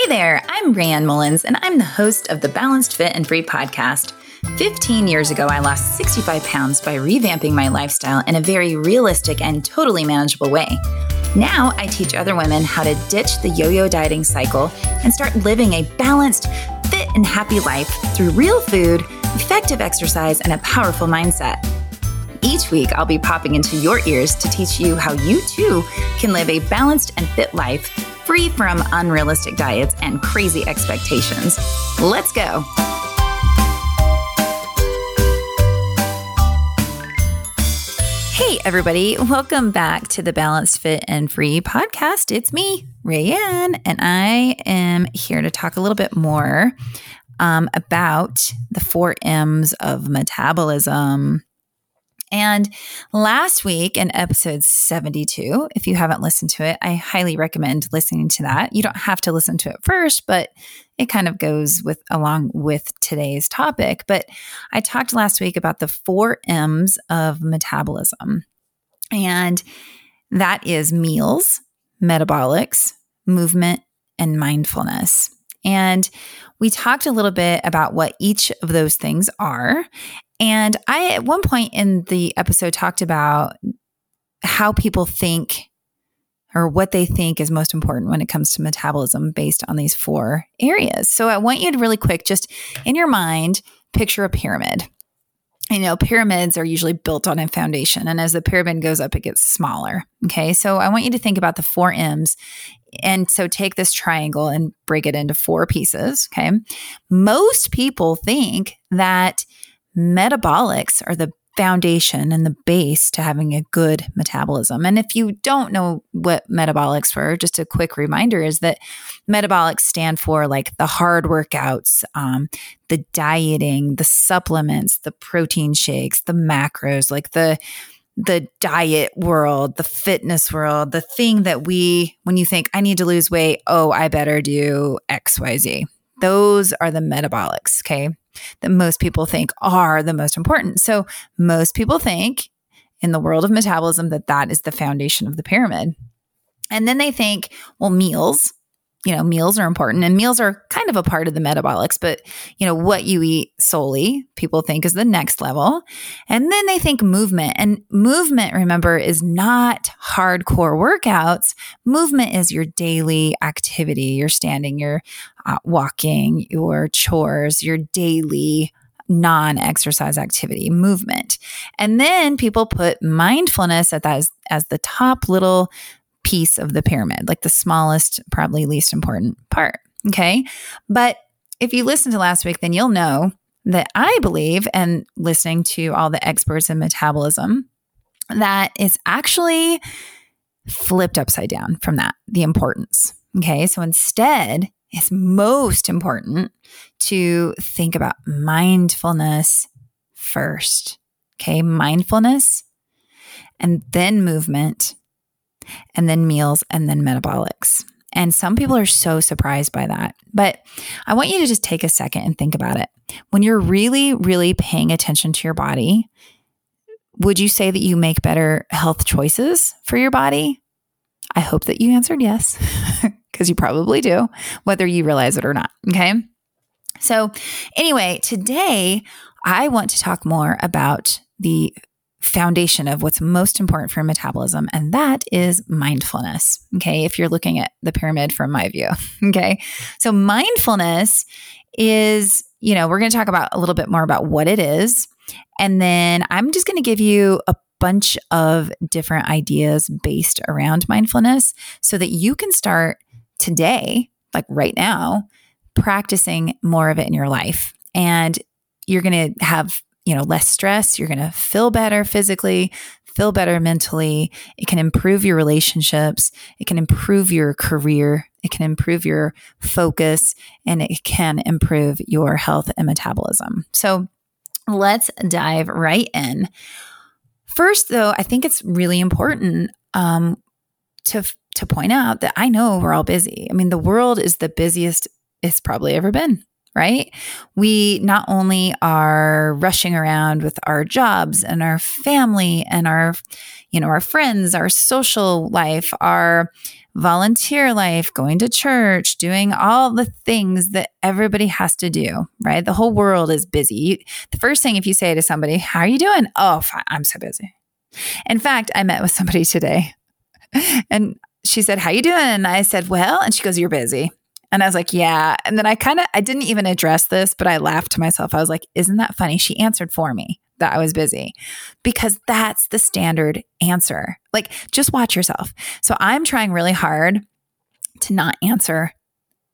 Hey there, I'm Rayanne Mullins, and I'm the host of the Balanced Fit and Free podcast. 15 years ago, I lost 65 pounds by revamping my lifestyle in a very realistic and totally manageable way. Now, I teach other women how to ditch the yo yo dieting cycle and start living a balanced, fit, and happy life through real food, effective exercise, and a powerful mindset. Each week, I'll be popping into your ears to teach you how you too can live a balanced and fit life free from unrealistic diets and crazy expectations. Let's go. Hey, everybody. Welcome back to the Balanced Fit and Free podcast. It's me, Rayanne, and I am here to talk a little bit more um, about the four M's of metabolism. And last week in episode 72, if you haven't listened to it, I highly recommend listening to that. You don't have to listen to it first, but it kind of goes with along with today's topic. But I talked last week about the four M's of metabolism. And that is meals, metabolics, movement, and mindfulness. And we talked a little bit about what each of those things are. And I, at one point in the episode, talked about how people think or what they think is most important when it comes to metabolism based on these four areas. So I want you to really quick, just in your mind, picture a pyramid. You know, pyramids are usually built on a foundation. And as the pyramid goes up, it gets smaller. Okay. So I want you to think about the four M's. And so take this triangle and break it into four pieces. Okay. Most people think that metabolics are the foundation and the base to having a good metabolism. And if you don't know what metabolics were, just a quick reminder is that metabolics stand for like the hard workouts, um, the dieting, the supplements, the protein shakes, the macros, like the the diet world, the fitness world, the thing that we, when you think, I need to lose weight, oh, I better do XYZ. Those are the metabolics, okay, that most people think are the most important. So most people think in the world of metabolism that that is the foundation of the pyramid. And then they think, well, meals, you know, meals are important and meals are kind of a part of the metabolics, but, you know, what you eat solely, people think is the next level. And then they think movement. And movement, remember, is not hardcore workouts. Movement is your daily activity. You're standing, you're uh, walking, your chores, your daily non exercise activity, movement. And then people put mindfulness at that as, as the top little piece of the pyramid, like the smallest, probably least important part. Okay. But if you listen to last week, then you'll know that I believe, and listening to all the experts in metabolism, that it's actually flipped upside down from that, the importance. Okay. So instead, it's most important to think about mindfulness first. Okay. Mindfulness and then movement and then meals, and then metabolics. And some people are so surprised by that. But I want you to just take a second and think about it. When you're really, really paying attention to your body, would you say that you make better health choices for your body? I hope that you answered yes, because you probably do, whether you realize it or not. Okay. So, anyway, today I want to talk more about the foundation of what's most important for metabolism, and that is mindfulness. Okay. If you're looking at the pyramid from my view. Okay. So, mindfulness is, you know, we're going to talk about a little bit more about what it is. And then I'm just going to give you a bunch of different ideas based around mindfulness so that you can start today, like right now, practicing more of it in your life. And you're going to have you know, less stress. You're going to feel better physically, feel better mentally. It can improve your relationships. It can improve your career. It can improve your focus and it can improve your health and metabolism. So let's dive right in. First, though, I think it's really important um, to to point out that I know we're all busy. I mean, the world is the busiest it's probably ever been right? We not only are rushing around with our jobs and our family and our, you know, our friends, our social life, our volunteer life, going to church, doing all the things that everybody has to do, right? The whole world is busy. the first thing if you say to somebody, How are you doing? Oh, I'm so busy. In fact, I met with somebody today and she said, How you doing? And I said, Well, and she goes, You're busy. And I was like, Yeah. And then I kind of I didn't even address this, but I laughed to myself. I was like, Isn't that funny? She answered for me that I was busy because that's the standard answer. Like, just watch yourself. So I'm trying really hard to not answer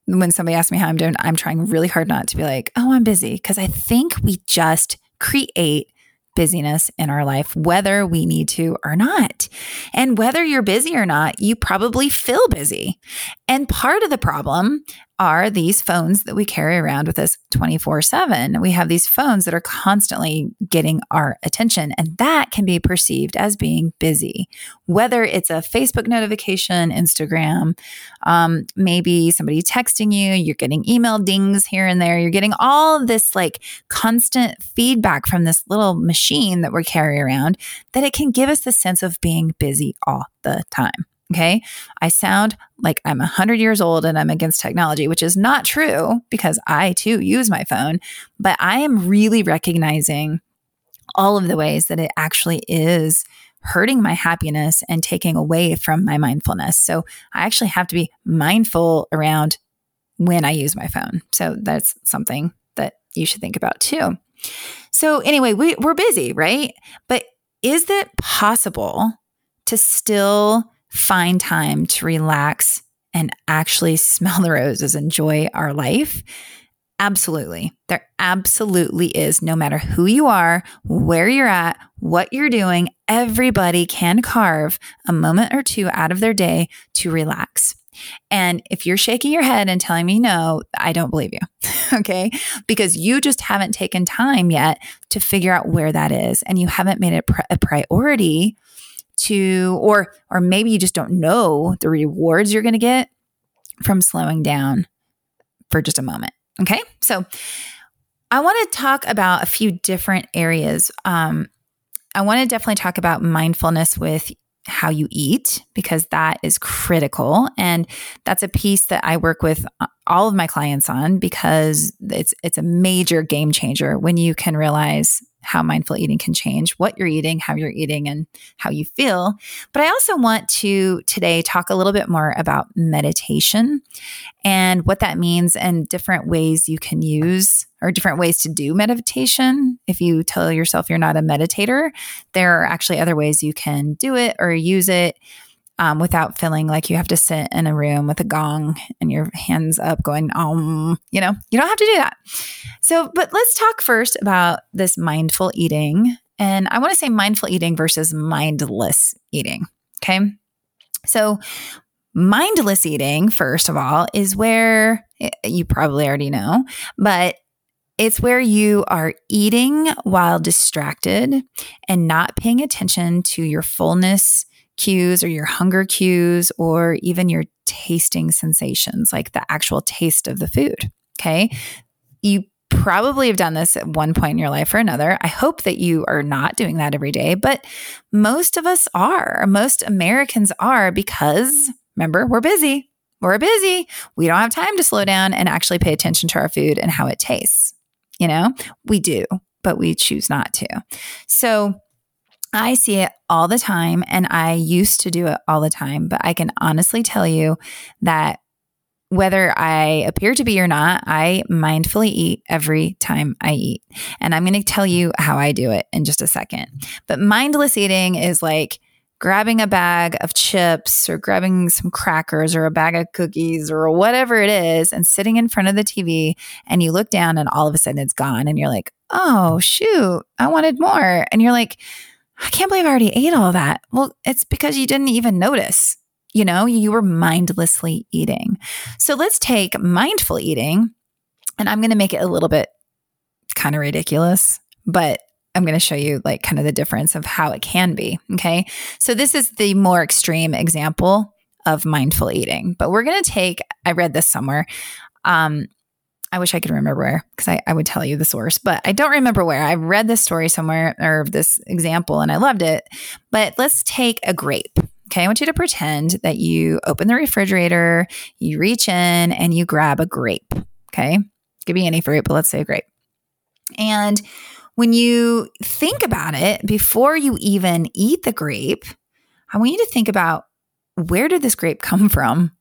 when somebody asks me how I'm doing. I'm trying really hard not to be like, oh, I'm busy. Because I think we just create busyness in our life, whether we need to or not. And whether you're busy or not, you probably feel busy. And part of the problem are these phones that we carry around with us 24 7. We have these phones that are constantly getting our attention, and that can be perceived as being busy. Whether it's a Facebook notification, Instagram, um, maybe somebody texting you, you're getting email dings here and there, you're getting all this like constant feedback from this little machine that we carry around, that it can give us the sense of being busy all the time. Okay. I sound like I'm 100 years old and I'm against technology, which is not true because I too use my phone, but I am really recognizing all of the ways that it actually is hurting my happiness and taking away from my mindfulness. So I actually have to be mindful around when I use my phone. So that's something that you should think about too. So, anyway, we, we're busy, right? But is it possible to still find time to relax and actually smell the roses, enjoy our life? Absolutely. There absolutely is. No matter who you are, where you're at, what you're doing, everybody can carve a moment or two out of their day to relax. And if you're shaking your head and telling me no, I don't believe you. okay. Because you just haven't taken time yet to figure out where that is. And you haven't made it a priority to or or maybe you just don't know the rewards you're going to get from slowing down for just a moment okay? So i want to talk about a few different areas. Um, i want to definitely talk about mindfulness with how you eat because that is critical and that's a piece that I work with uh, all of my clients on because it's it's a major game changer when you can realize how mindful eating can change what you're eating, how you're eating, and how you feel. But I also want to today talk a little bit more about meditation and what that means and different ways you can use or different ways to do meditation. If you tell yourself you're not a meditator, there are actually other ways you can do it or use it um, without feeling like you have to sit in a room with a gong and your hands up going, um, you know, you don't have to do that. So, but let's talk first about this mindful eating. And I want to say mindful eating versus mindless eating. Okay. So, mindless eating, first of all, is where eh, you probably already know, but it's where you are eating while distracted and not paying attention to your fullness cues or your hunger cues or even your tasting sensations, like the actual taste of the food. Okay. You probably have done this at one point in your life or another. I hope that you are not doing that every day, but most of us are. Most Americans are because remember, we're busy. We're busy. We don't have time to slow down and actually pay attention to our food and how it tastes. You know, we do, but we choose not to. So, I see it all the time and I used to do it all the time, but I can honestly tell you that whether I appear to be or not, I mindfully eat every time I eat. And I'm going to tell you how I do it in just a second. But mindless eating is like grabbing a bag of chips or grabbing some crackers or a bag of cookies or whatever it is and sitting in front of the TV and you look down and all of a sudden it's gone and you're like, oh, shoot, I wanted more. And you're like, I can't believe I already ate all that. Well, it's because you didn't even notice. You know, you were mindlessly eating. So let's take mindful eating, and I'm going to make it a little bit kind of ridiculous, but I'm going to show you like kind of the difference of how it can be. Okay. So this is the more extreme example of mindful eating, but we're going to take, I read this somewhere. Um, I wish I could remember where because I, I would tell you the source, but I don't remember where. I've read this story somewhere or this example and I loved it. But let's take a grape. Okay. I want you to pretend that you open the refrigerator, you reach in and you grab a grape. Okay. Could be any fruit, but let's say a grape. And when you think about it, before you even eat the grape, I want you to think about where did this grape come from?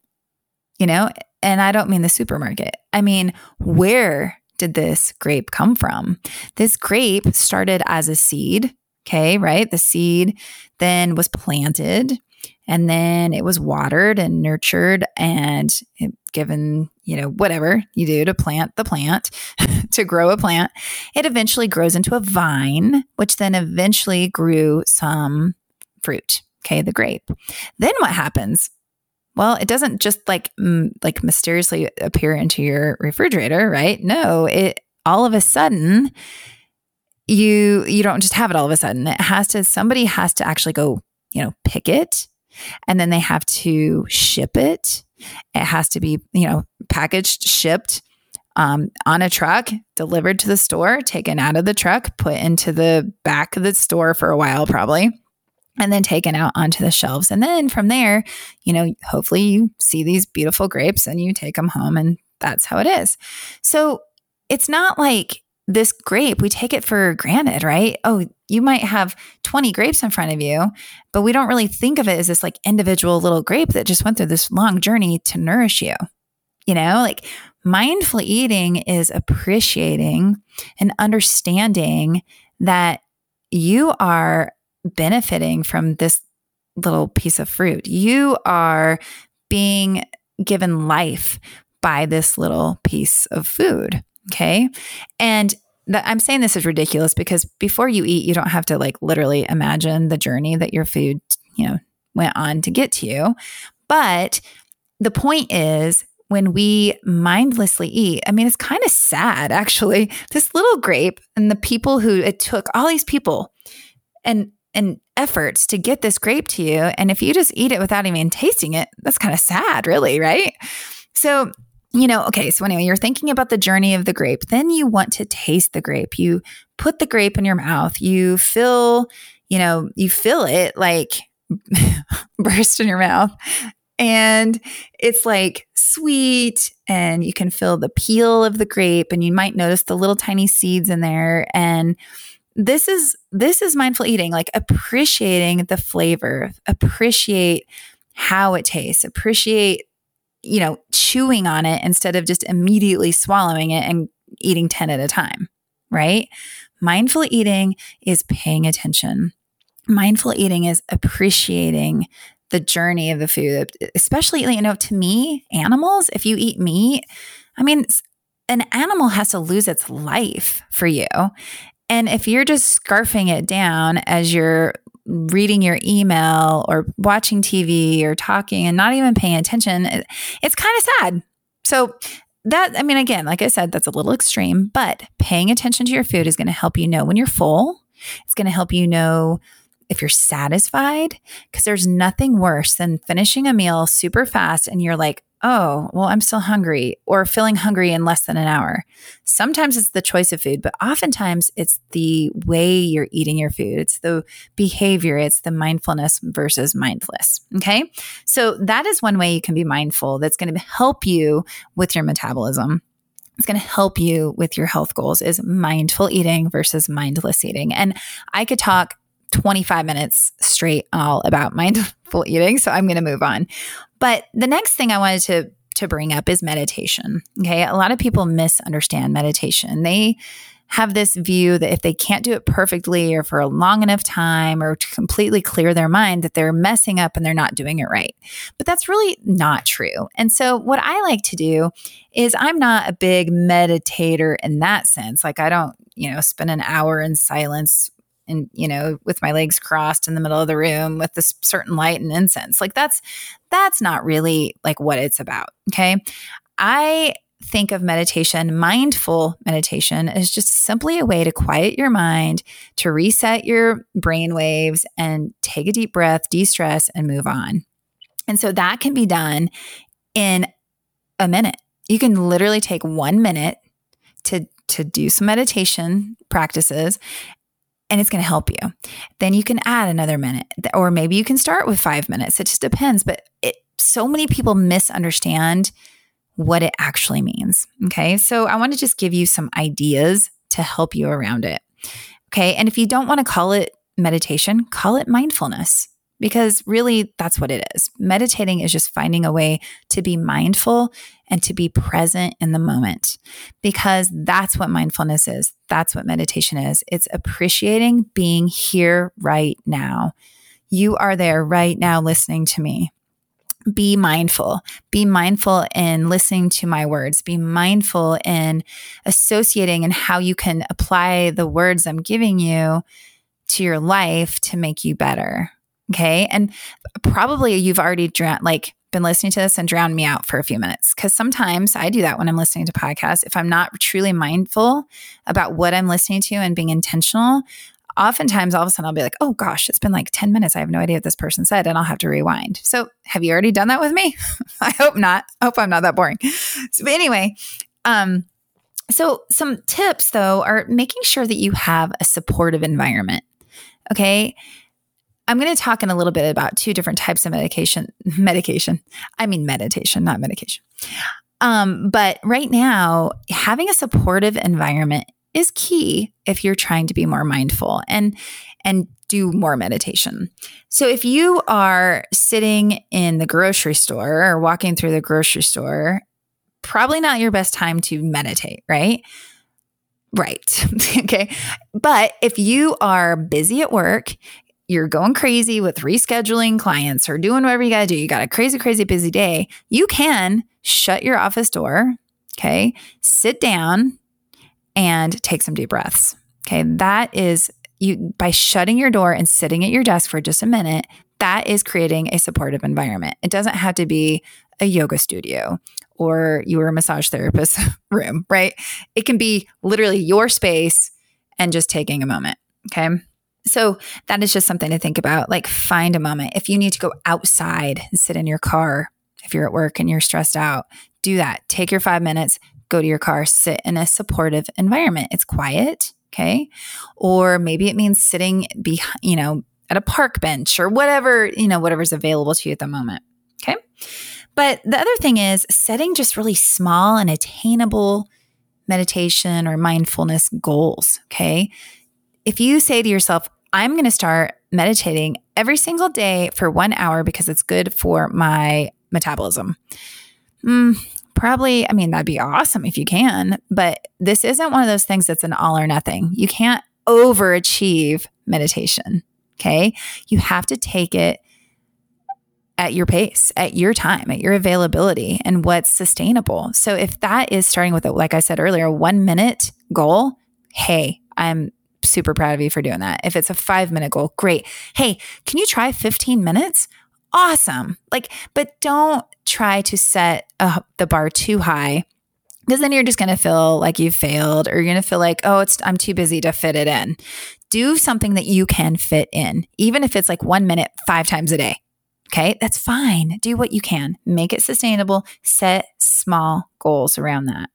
You know, and I don't mean the supermarket. I mean, where did this grape come from? This grape started as a seed. Okay, right? The seed then was planted and then it was watered and nurtured and given, you know, whatever you do to plant the plant, to grow a plant. It eventually grows into a vine, which then eventually grew some fruit. Okay, the grape. Then what happens? Well, it doesn't just like m- like mysteriously appear into your refrigerator, right? No, it all of a sudden you you don't just have it all of a sudden. It has to somebody has to actually go, you know, pick it and then they have to ship it. It has to be, you know, packaged, shipped um, on a truck, delivered to the store, taken out of the truck, put into the back of the store for a while, probably and then taken out onto the shelves. And then from there, you know, hopefully you see these beautiful grapes and you take them home and that's how it is. So it's not like this grape, we take it for granted, right? Oh, you might have 20 grapes in front of you, but we don't really think of it as this like individual little grape that just went through this long journey to nourish you. You know, like mindful eating is appreciating and understanding that you are benefiting from this little piece of fruit. You are being given life by this little piece of food. Okay. And I'm saying this is ridiculous because before you eat, you don't have to like literally imagine the journey that your food, you know, went on to get to you. But the point is, when we mindlessly eat, I mean, it's kind of sad actually. This little grape and the people who it took, all these people, and and efforts to get this grape to you. And if you just eat it without even tasting it, that's kind of sad, really, right? So, you know, okay, so anyway, you're thinking about the journey of the grape. Then you want to taste the grape. You put the grape in your mouth. You feel, you know, you feel it like burst in your mouth. And it's like sweet, and you can feel the peel of the grape, and you might notice the little tiny seeds in there. And this is this is mindful eating like appreciating the flavor appreciate how it tastes appreciate you know chewing on it instead of just immediately swallowing it and eating 10 at a time right? Mindful eating is paying attention. Mindful eating is appreciating the journey of the food especially you know to me animals if you eat meat i mean an animal has to lose its life for you and if you're just scarfing it down as you're reading your email or watching TV or talking and not even paying attention, it's kind of sad. So, that, I mean, again, like I said, that's a little extreme, but paying attention to your food is going to help you know when you're full. It's going to help you know if you're satisfied, because there's nothing worse than finishing a meal super fast and you're like, oh, well, I'm still hungry, or feeling hungry in less than an hour. Sometimes it's the choice of food, but oftentimes it's the way you're eating your food. It's the behavior, it's the mindfulness versus mindless. Okay. So that is one way you can be mindful that's going to help you with your metabolism it's going to help you with your health goals is mindful eating versus mindless eating. And I could talk 25 minutes straight all about mindful eating. So I'm going to move on. But the next thing I wanted to to bring up is meditation. Okay. A lot of people misunderstand meditation. They have this view that if they can't do it perfectly or for a long enough time or to completely clear their mind, that they're messing up and they're not doing it right. But that's really not true. And so, what I like to do is I'm not a big meditator in that sense. Like, I don't, you know, spend an hour in silence and you know with my legs crossed in the middle of the room with this certain light and incense. Like that's that's not really like what it's about okay? I think of meditation mindful meditation as just simply a way to quiet your mind to reset your brain waves and take a deep breath de-stress and move on. And so that can be done in a minute. You can literally take one minute to to do some meditation practices and it's going to help you. Then you can add another minute, or maybe you can start with five minutes. It just depends. But it, so many people misunderstand what it actually means. Okay. So I want to just give you some ideas to help you around it. Okay. And if you don't want to call it meditation, call it mindfulness because really that's what it is. Meditating is just finding a way to be mindful and to be present in the moment because that's what mindfulness is. That's what meditation is. It's appreciating being here right now. You are there right now listening to me. Be mindful. Be mindful in listening to my words. Be mindful in associating and how you can apply the words I'm giving you to your life to make you better. Okay. And probably you've already drowned, like been listening to this and drowned me out for a few minutes. Cause sometimes I do that when I'm listening to podcasts. If I'm not truly mindful about what I'm listening to and being intentional, oftentimes all of a sudden I'll be like, oh gosh, it's been like 10 minutes. I have no idea what this person said. And I'll have to rewind. So have you already done that with me? I hope not. I hope I'm not that boring. So, but anyway, um, so some tips though are making sure that you have a supportive environment. Okay. I'm going to talk in a little bit about two different types of medication. Medication. I mean meditation, not medication. Um, but right now, having a supportive environment is key if you're trying to be more mindful and and do more meditation. So if you are sitting in the grocery store or walking through the grocery store, probably not your best time to meditate, right? Right. okay. But if you are busy at work, you're going crazy with rescheduling clients or doing whatever you got to do, you got a crazy, crazy busy day, you can shut your office door. Okay. Sit down and take some deep breaths. Okay. That is you by shutting your door and sitting at your desk for just a minute, that is creating a supportive environment. It doesn't have to be a yoga studio or your massage therapist room, right? It can be literally your space and just taking a moment. Okay. So that is just something to think about. Like, find a moment. If you need to go outside and sit in your car, if you're at work and you're stressed out, do that. Take your five minutes, go to your car, sit in a supportive environment. It's quiet. Okay. Or maybe it means sitting behind, you know, at a park bench or whatever, you know, whatever's available to you at the moment. Okay. But the other thing is setting just really small and attainable meditation or mindfulness goals. Okay. If you say to yourself, I'm going to start meditating every single day for one hour because it's good for my metabolism. Mm, probably, I mean, that'd be awesome if you can, but this isn't one of those things that's an all or nothing. You can't overachieve meditation. Okay. You have to take it at your pace, at your time, at your availability, and what's sustainable. So if that is starting with, a, like I said earlier, one minute goal, hey, I'm super proud of you for doing that. If it's a five minute goal, great. Hey, can you try 15 minutes? Awesome. Like, but don't try to set the bar too high because then you're just going to feel like you've failed or you're going to feel like, oh, it's, I'm too busy to fit it in. Do something that you can fit in, even if it's like one minute, five times a day. Okay, that's fine. Do what you can, make it sustainable, set small goals around that.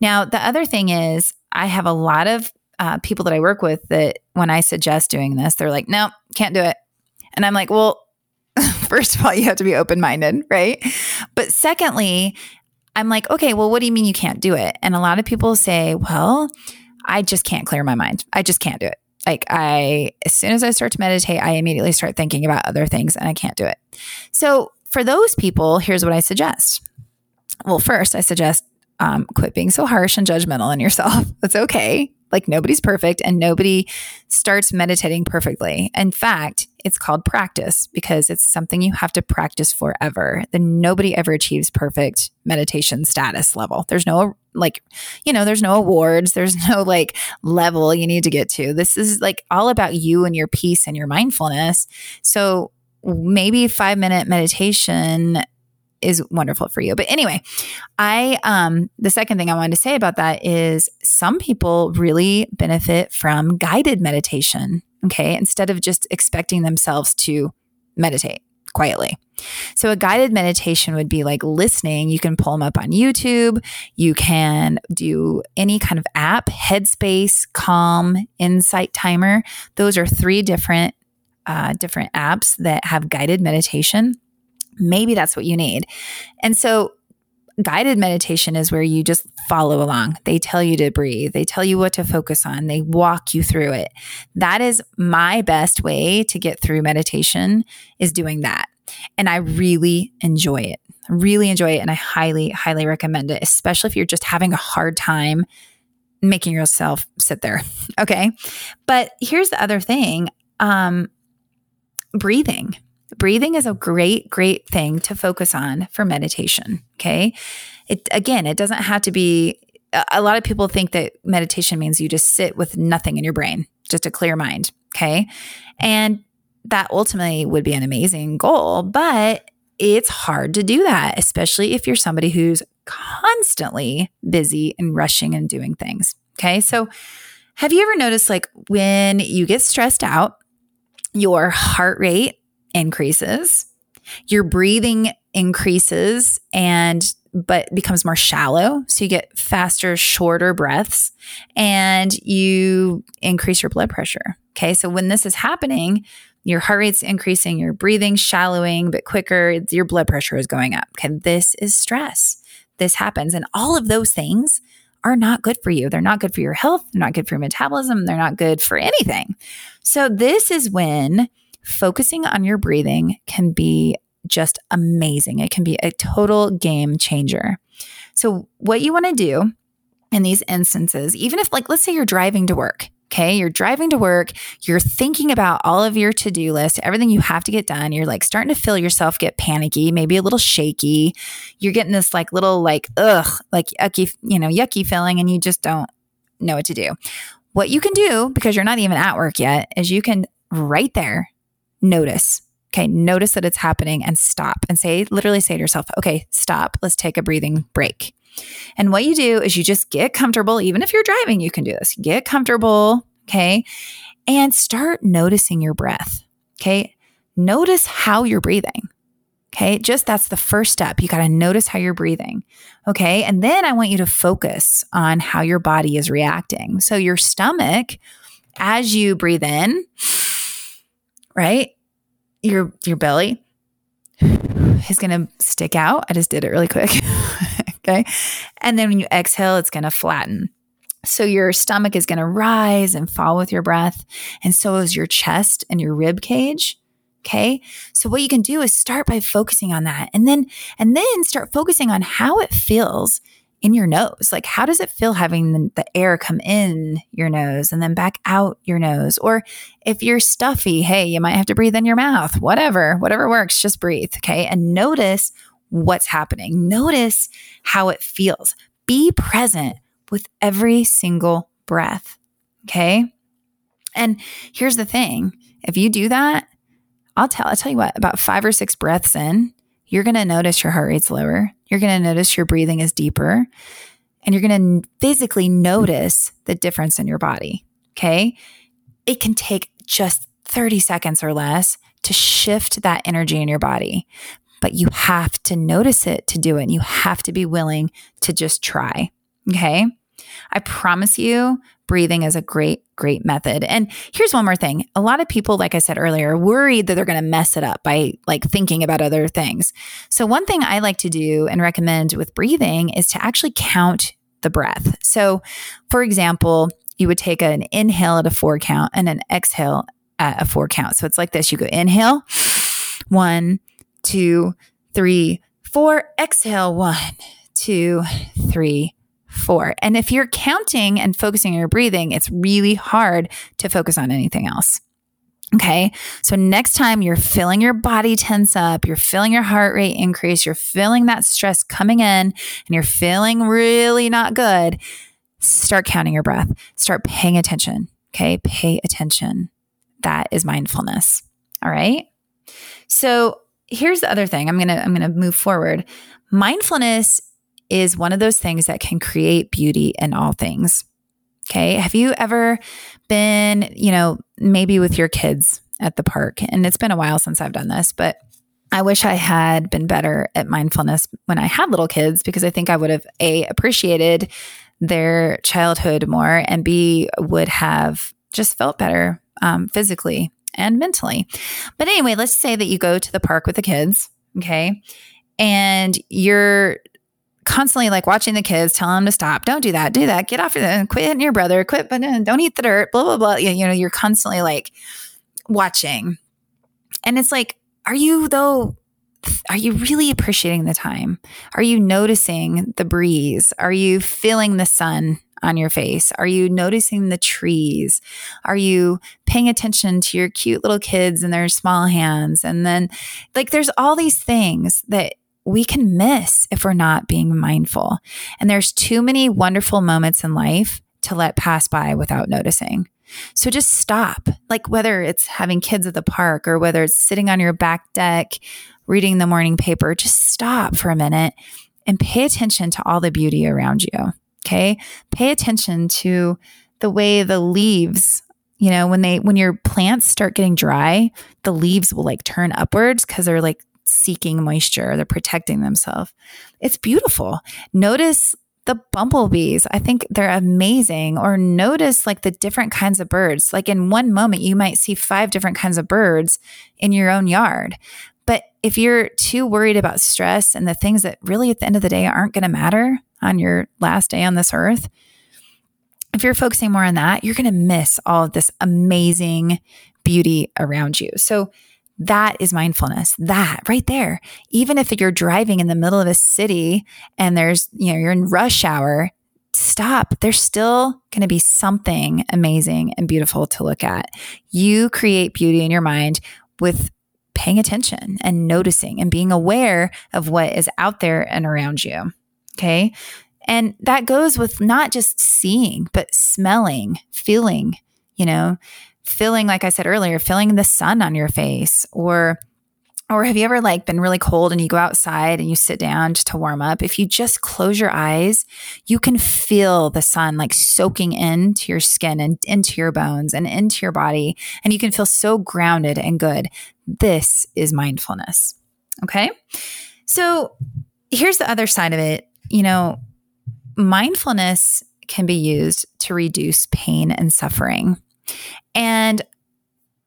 Now, the other thing is, I have a lot of uh, people that I work with that when I suggest doing this, they're like, no, can't do it. And I'm like, well, first of all, you have to be open minded, right? But secondly, I'm like, okay, well, what do you mean you can't do it? And a lot of people say, well, I just can't clear my mind. I just can't do it. Like, I, as soon as I start to meditate, I immediately start thinking about other things and I can't do it. So, for those people, here's what I suggest. Well, first, I suggest um, quit being so harsh and judgmental on yourself. That's okay. Like nobody's perfect and nobody starts meditating perfectly. In fact, it's called practice because it's something you have to practice forever. Then nobody ever achieves perfect meditation status level. There's no like, you know, there's no awards, there's no like level you need to get to. This is like all about you and your peace and your mindfulness. So maybe 5 minute meditation is wonderful for you. But anyway, I um the second thing I wanted to say about that is some people really benefit from guided meditation, okay? Instead of just expecting themselves to meditate. quietly. So, a guided meditation would be like listening. You can pull them up on YouTube. You can do any kind of app, Headspace, Calm, Insight Timer. Those are three different uh, different apps that have guided meditation. Maybe that's what you need. And so, guided meditation is where you just follow along. They tell you to breathe, they tell you what to focus on, they walk you through it. That is my best way to get through meditation is doing that. And I really enjoy it. I really enjoy it and I highly highly recommend it, especially if you're just having a hard time making yourself sit there. Okay? But here's the other thing. Um breathing breathing is a great, great thing to focus on for meditation. Okay. It, again, it doesn't have to be, a lot of people think that meditation means you just sit with nothing in your brain, just a clear mind. Okay. And that ultimately would be an amazing goal, but it's hard to do that, especially if you're somebody who's constantly busy and rushing and doing things. Okay. So, have you ever noticed like when you get stressed out, your heart rate increases, your breathing increases and but becomes more shallow. So you get faster, shorter breaths and you increase your blood pressure. Okay. So when this is happening, your heart rate's increasing, your breathing shallowing, but quicker, your blood pressure is going up. Okay. This is stress. This happens. And all of those things are not good for you. They're not good for your health. They're not good for your metabolism. They're not good for anything. So this is when focusing on your breathing can be just amazing. It can be a total game changer. So, what you want to do in these instances, even if, like, let's say you're driving to work, okay, you're driving to work, you're thinking about all of your to do list, everything you have to get done, you're like starting to feel yourself get panicky, maybe a little shaky. You're getting this, like, little, like, ugh, like yucky, you know, yucky feeling, and you just don't know what to do. What you can do, because you're not even at work yet, is you can right there notice. Okay, notice that it's happening and stop and say, literally say to yourself, okay, stop. Let's take a breathing break. And what you do is you just get comfortable. Even if you're driving, you can do this. Get comfortable. Okay. And start noticing your breath. Okay. Notice how you're breathing. Okay. Just that's the first step. You got to notice how you're breathing. Okay. And then I want you to focus on how your body is reacting. So your stomach, as you breathe in, right? Your your belly is going to stick out. I just did it really quick. okay? And then when you exhale, it's going to flatten. So your stomach is going to rise and fall with your breath, and so is your chest and your rib cage. Okay. So what you can do is start by focusing on that and then, and then start focusing on how it feels in your nose. Like, how does it feel having the, the, air come in your nose and then back out your nose? Or if you're stuffy, hey, you might have to breathe in your mouth, whatever, whatever works, just breathe. Okay. And notice what's happening. Notice how it feels. Be present with every single breath. Okay. And here's the thing if you do that, I'll tell, I'll tell you what, about five or six breaths in, you're going to notice your heart rate's lower. You're going to notice your breathing is deeper and you're going to physically notice the difference in your body. Okay. It can take just 30 seconds or less to shift that energy in your body, but you have to notice it to do it. And you have to be willing to just try. Okay. I promise you, breathing is a great, great method. And here's one more thing. A lot of people, like I said earlier, are worried that they're going to mess it up by like thinking about other things. So one thing I like to do and recommend with breathing is to actually count the breath. So for example, you would take an inhale at a four count and an exhale at a four count. So it's like this. You go inhale, one, two, three, four, exhale, one, two, three, And if you're counting and focusing on your breathing, it's really hard to focus on anything else. Okay. So next time you're feeling your body tense up, you're feeling your heart rate increase, you're feeling that stress coming in, and you're feeling really not good, start counting your breath. Start paying attention. Okay. Pay attention. That is mindfulness. All right. So here's the other thing. I'm going to, I'm going to move forward. Mindfulness is one of those things that can create beauty in all things. Okay. Have you ever been, you know, maybe with your kids at the park? And it's been a while since I've done this, but I wish I had been better at mindfulness when I had little kids because I think I would have A, appreciated their childhood more, and B, would have just felt better um, physically and mentally. But anyway, let's say that you go to the park with the kids, okay, and you're constantly like watching the kids, telling them to stop, don't do that, do that, get off of them, quit hitting your brother, quit, but uh, don't eat the dirt, blah blah blah. You know, you're constantly like watching, and it's like, are you though? Are you really appreciating the time? Are you noticing the breeze? Are you feeling the sun on your face? Are you noticing the trees? Are you paying attention to your cute little kids and their small hands? And then, like, there's all these things that we can miss if we're not being mindful. And there's too many wonderful moments in life to let pass by without noticing. So just stop. Like whether it's having kids at the park or whether it's sitting on your back deck reading the morning paper, just stop for a minute and pay attention to all the beauty around you. Okay. Pay attention to the way the leaves, you know, when they, when your plants start getting dry, the leaves will like turn upwards because they're like seeking moisture, they're protecting themselves. It's beautiful. Notice the bumblebees. I think they're amazing. Or notice like the different kinds of birds. Like in one moment, you might see five different kinds of birds in your own yard. But if you're too worried about stress and the things that really at the end of the day aren't going to matter on your last day on this earth, if you're focusing more on that, you're going to miss all of this amazing beauty around you. So, that is mindfulness. That right there. Even if you're driving in the middle of a city and there's, you know, you're in rush hour, stop. There's still going to be something amazing and beautiful to look at. You create beauty in your mind with paying attention and noticing and being aware of what is out there and around you. Okay. And that goes with not just seeing, but smelling, feeling, you know, feeling, like I said earlier, feeling the sun on your face or or have you ever like been really cold and you go outside and you sit down just to warm up? If you just close your eyes, you can feel the sun like soaking into your skin and into your bones and into your body. And you can feel so grounded and good. This is mindfulness. Okay. So here's the other side of it. You know, mindfulness can be used to reduce pain and suffering. And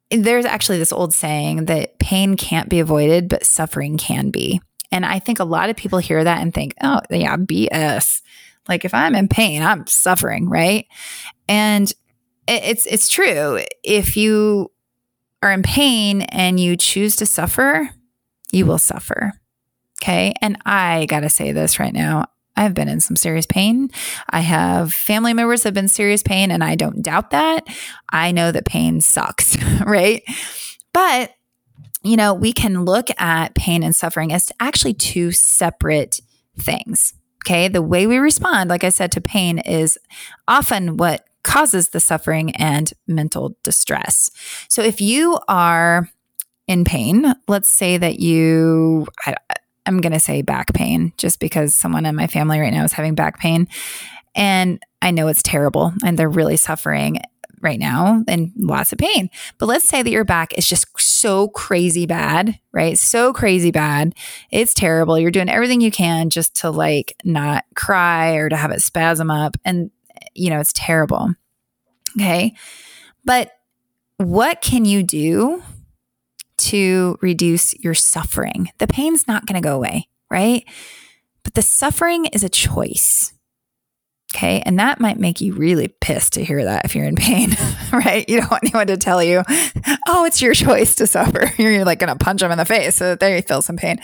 there's actually this old saying that pain can't be avoided, but suffering can be. And I think a lot of people hear that and think, oh, yeah, BS. Like if I'm in pain, I'm suffering, right? And it's it's true. If you are in pain and you choose to suffer, you will suffer. Okay? And I got to say this right now. I've been in some serious pain. I have family members have been serious pain, and I don't doubt that. I know that pain sucks, right? But, you know, we can look at pain and suffering as actually two separate things. Okay. The way we respond, like I said, to pain is often what causes the suffering and mental distress. So if you are in pain, let's say that you, I, I'm going to say back pain just because someone in my family right now is having back pain. And I know it's terrible and they're really suffering right now and lots of pain. But let's say that your back is just so crazy bad, right? So crazy bad. It's terrible. You're doing everything you can just to like not cry or to have it spasm up. And, you know, it's terrible. Okay. But what can you do to reduce your suffering. The pain's not going to go away, right? But the suffering is a choice. Okay. And that might make you really pissed to hear that if you're in pain, right? You don't want anyone to tell you, oh, it's your choice to suffer. You're like going to punch them in the face so that they feel some pain.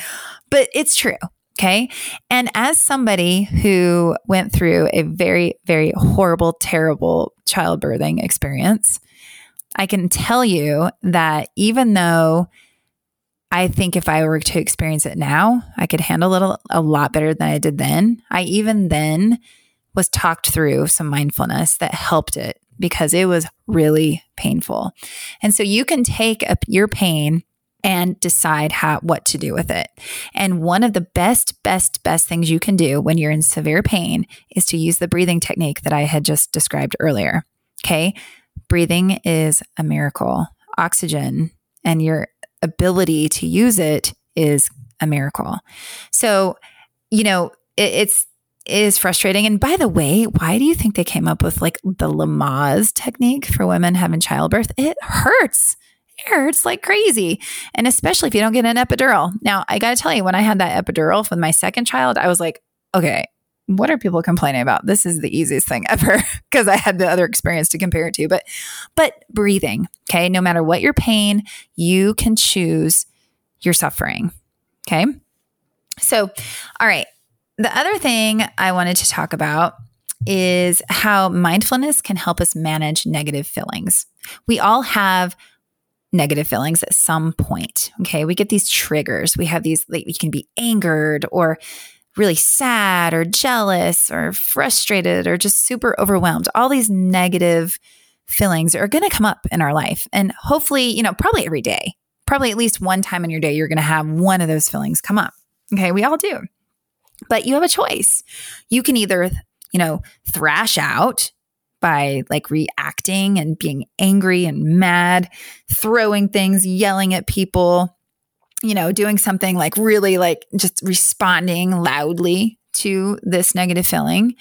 But it's true. Okay. And as somebody who went through a very, very horrible, terrible childbirthing experience, I can tell you that even though I think if I were to experience it now, I could handle it a, lot better than I did then. I even then was talked through some mindfulness that helped it because it was really painful. And so you can take up your pain and decide how what to do with it. And one of the best best best things you can do when you're in severe pain is to use the breathing technique that I had just described earlier. Okay? Breathing is a miracle. Oxygen and your ability to use it is a miracle. So, you know, it, it's it is frustrating. And by the way, why do you think they came up with like the Lamaze technique for women having childbirth? It hurts. It hurts like crazy. And especially if you don't get an epidural. Now, I got to tell you, when I had that epidural with my second child, I was like, okay, what are people complaining about? This is the easiest thing ever because I had the other experience to compare it to. But but breathing, okay? No matter what your pain, you can choose your suffering. Okay? So, all right. The other thing I wanted to talk about is how mindfulness can help us manage negative feelings. We all have negative feelings at some point. Okay. We get these triggers. We have these, like, we can be angered or really sad or jealous or frustrated or just super overwhelmed. All these negative feelings are going to come up in our life. And hopefully, you know, probably every day, probably at least one time in your day, you're going to have one of those feelings come up. Okay. We all do. But you have a choice. You can either, you know, thrash out by like reacting and being angry and mad, throwing things, yelling at people, you know, doing something like really like just responding loudly to this negative feeling.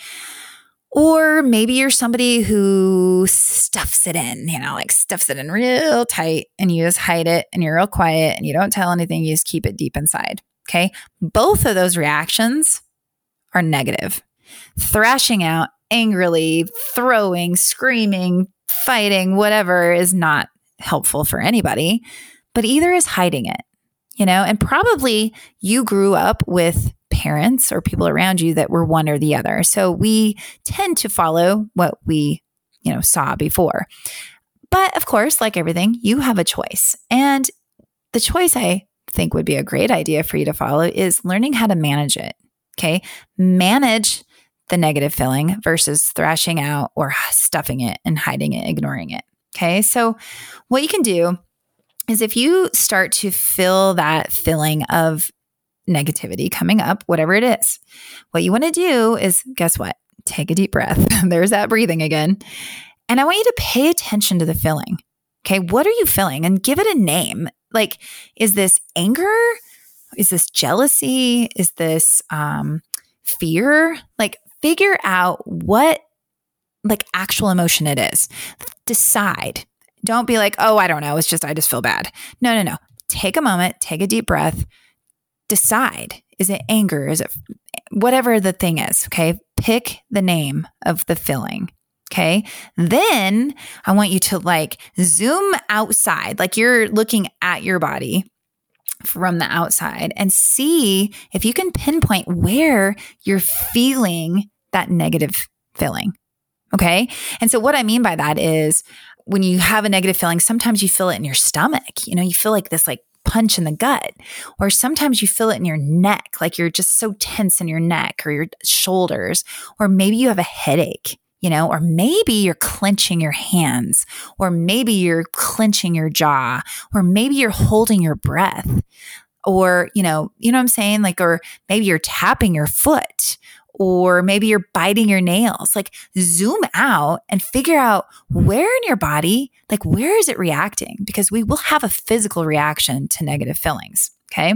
Or maybe you're somebody who stuffs it in, you know, like stuffs it in real tight and you just hide it and you're real quiet and you don't tell anything, you just keep it deep inside. Okay. Both of those reactions are negative. Thrashing out angrily, throwing, screaming, fighting, whatever is not helpful for anybody, but either is hiding it, you know, and probably you grew up with parents or people around you that were one or the other. So we tend to follow what we, you know, saw before. But of course, like everything, you have a choice. And the choice I think would be a great idea for you to follow is learning how to manage it. Okay. Manage the negative feeling versus thrashing out or stuffing it and hiding it, ignoring it. Okay. So, what you can do is if you start to feel that feeling of negativity coming up, whatever it is, what you want to do is guess what? Take a deep breath. There's that breathing again. And I want you to pay attention to the feeling. Okay. What are you feeling? And give it a name. Like, is this anger? Is this jealousy? Is this um, fear? Like, figure out what like actual emotion it is. Decide. Don't be like, oh, I don't know. It's just, I just feel bad. No, no, no. Take a moment, take a deep breath, decide. Is it anger? Is it whatever the thing is? Okay. Pick the name of the feeling. Okay. Then I want you to like zoom outside, like you're looking at your body from the outside and see if you can pinpoint where you're feeling that negative feeling. Okay. And so, what I mean by that is when you have a negative feeling, sometimes you feel it in your stomach. You know, you feel like this like punch in the gut, or sometimes you feel it in your neck, like you're just so tense in your neck or your shoulders, or maybe you have a headache you know, or maybe you're clenching your hands, or maybe you're clenching your jaw, or maybe you're holding your breath, or, you know, you know what I'm saying? Like, or maybe you're tapping your foot, or maybe you're biting your nails. Like, zoom out and figure out where in your body, like, where is it reacting? Because we will have a physical reaction to negative feelings. Okay.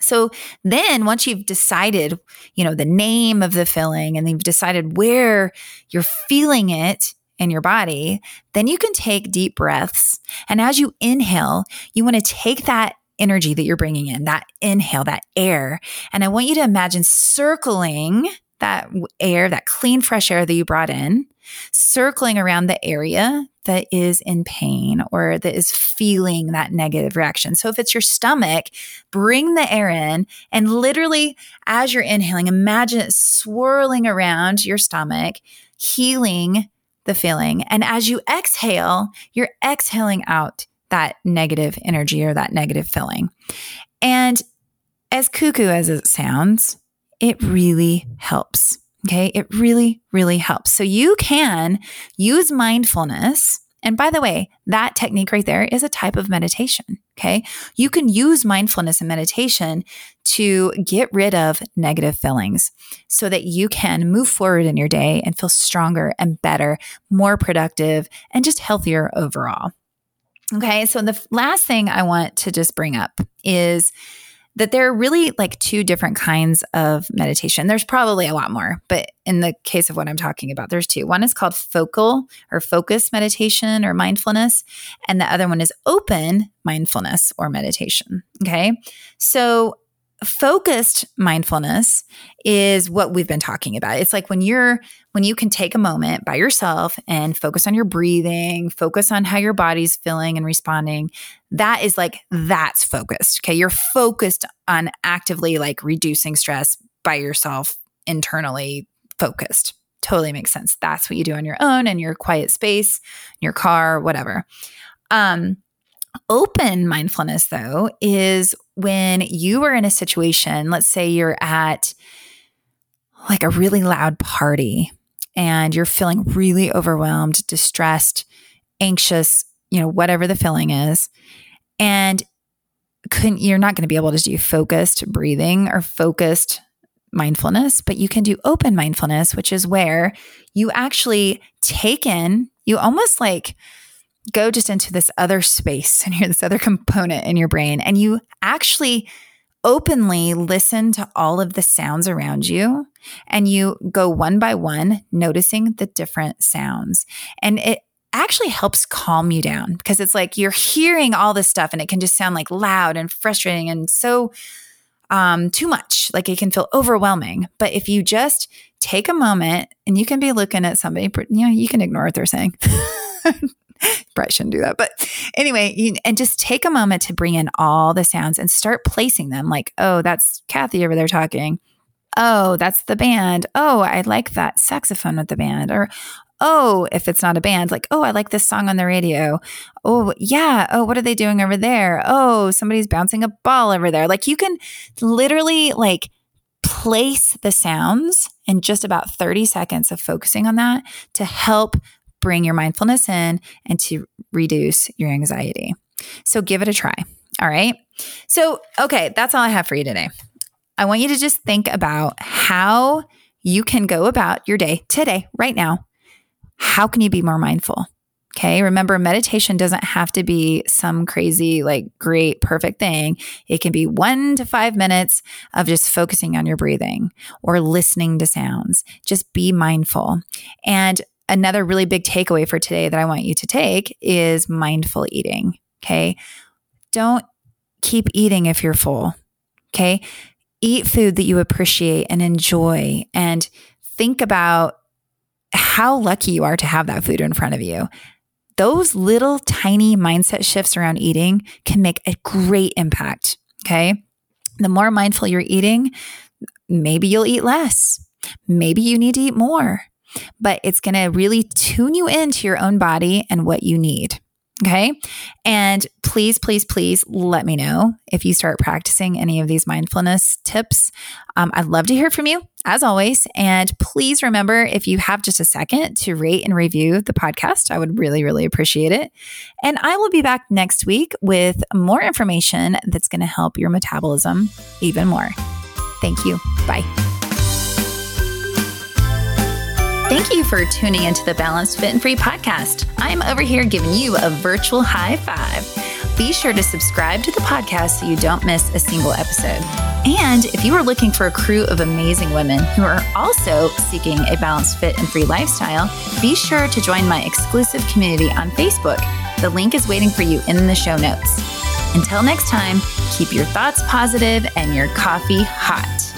So then once you've decided, you know, the name of the filling and you've decided where you're feeling it in your body, then you can take deep breaths. And as you inhale, you want to take that energy that you're bringing in, that inhale, that air, and I want you to imagine circling that air, that clean, fresh air that you brought in, circling around the area that is in pain or that is feeling that negative reaction. So if it's your stomach, bring the air in and literally, as you're inhaling, imagine it swirling around your stomach, healing the feeling. And as you exhale, you're exhaling out that negative energy or that negative feeling. And as cuckoo as it sounds, it really helps. Okay. It really, really helps. So you can use mindfulness. And by the way, that technique right there is a type of meditation. Okay. You can use mindfulness and meditation to get rid of negative feelings so that you can move forward in your day and feel stronger and better, more productive, and just healthier overall. Okay. So the last thing I want to just bring up is that there are really like two different kinds of meditation. There's probably a lot more, but in the case of what I'm talking about, there's two. One is called focal or focus meditation or mindfulness, and the other one is open mindfulness or meditation. Okay. So focused mindfulness is what we've been talking about. It's like when you're when you can take a moment by yourself and focus on your breathing, focus on how your body's feeling and responding. That is like that's focused. Okay? You're focused on actively like reducing stress by yourself internally focused. Totally makes sense. That's what you do on your own in your quiet space, your car, whatever. Um Open mindfulness, though, is when you are in a situation, let's say you're at like a really loud party and you're feeling really overwhelmed, distressed, anxious, you know, whatever the feeling is. And couldn't, you're not going to be able to do focused breathing or focused mindfulness, but you can do open mindfulness, which is where you actually take in, you almost like, go just into this other space and hear this other component in your brain, and you actually openly listen to all of the sounds around you and you go one by one noticing the different sounds. And it actually helps calm you down because it's like you're hearing all this stuff and it can just sound like loud and frustrating and so um, too much. Like it can feel overwhelming. But if you just take a moment and you can be looking at somebody you know you can ignore what they're saying Probably shouldn't do that. But anyway, you, and just take a moment to bring in all the sounds and start placing them like, oh, that's Kathy over there talking. Oh, that's the band. Oh, I like that saxophone with the band. Or, oh, if it's not a band, like, oh, I like this song on the radio. Oh, yeah. Oh, what are they doing over there? Oh, somebody's bouncing a ball over there. Like, you can literally like place the sounds in just about 30 seconds of focusing on that to help bring your mindfulness in and to reduce your anxiety. So give it a try. All right. So, okay, that's all I have for you today. I want you to just think about how you can go about your day today, right now. How can you be more mindful? Okay. Remember, meditation doesn't have to be some crazy, like great, perfect thing. It can be one to five minutes of just focusing on your breathing or listening to sounds. Just be mindful. And another really big takeaway for today that I want you to take is mindful eating. Okay. Don't keep eating if you're full. Okay. Eat food that you appreciate and enjoy and think about how lucky you are to have that food in front of you. Those little tiny mindset shifts around eating can make a great impact. Okay. The more mindful you're eating, maybe you'll eat less. Maybe you need to eat more but it's going to really tune you into your own body and what you need. Okay. And please, please, please let me know if you start practicing any of these mindfulness tips. Um, I'd love to hear from you, as always. And please remember if you have just a second to rate and review the podcast, I would really, really appreciate it. And I will be back next week with more information that's going to help your metabolism even more. Thank you. Bye. Thank you for tuning into the Balanced Fit and Free podcast. I'm over here giving you a virtual high five. Be sure to subscribe to the podcast so you don't miss a single episode. And if you are looking for a crew of amazing women who are also seeking a balanced, fit, and free lifestyle, be sure to join my exclusive community on Facebook. The link is waiting for you in the show notes. Until next time, keep your thoughts positive and your coffee hot.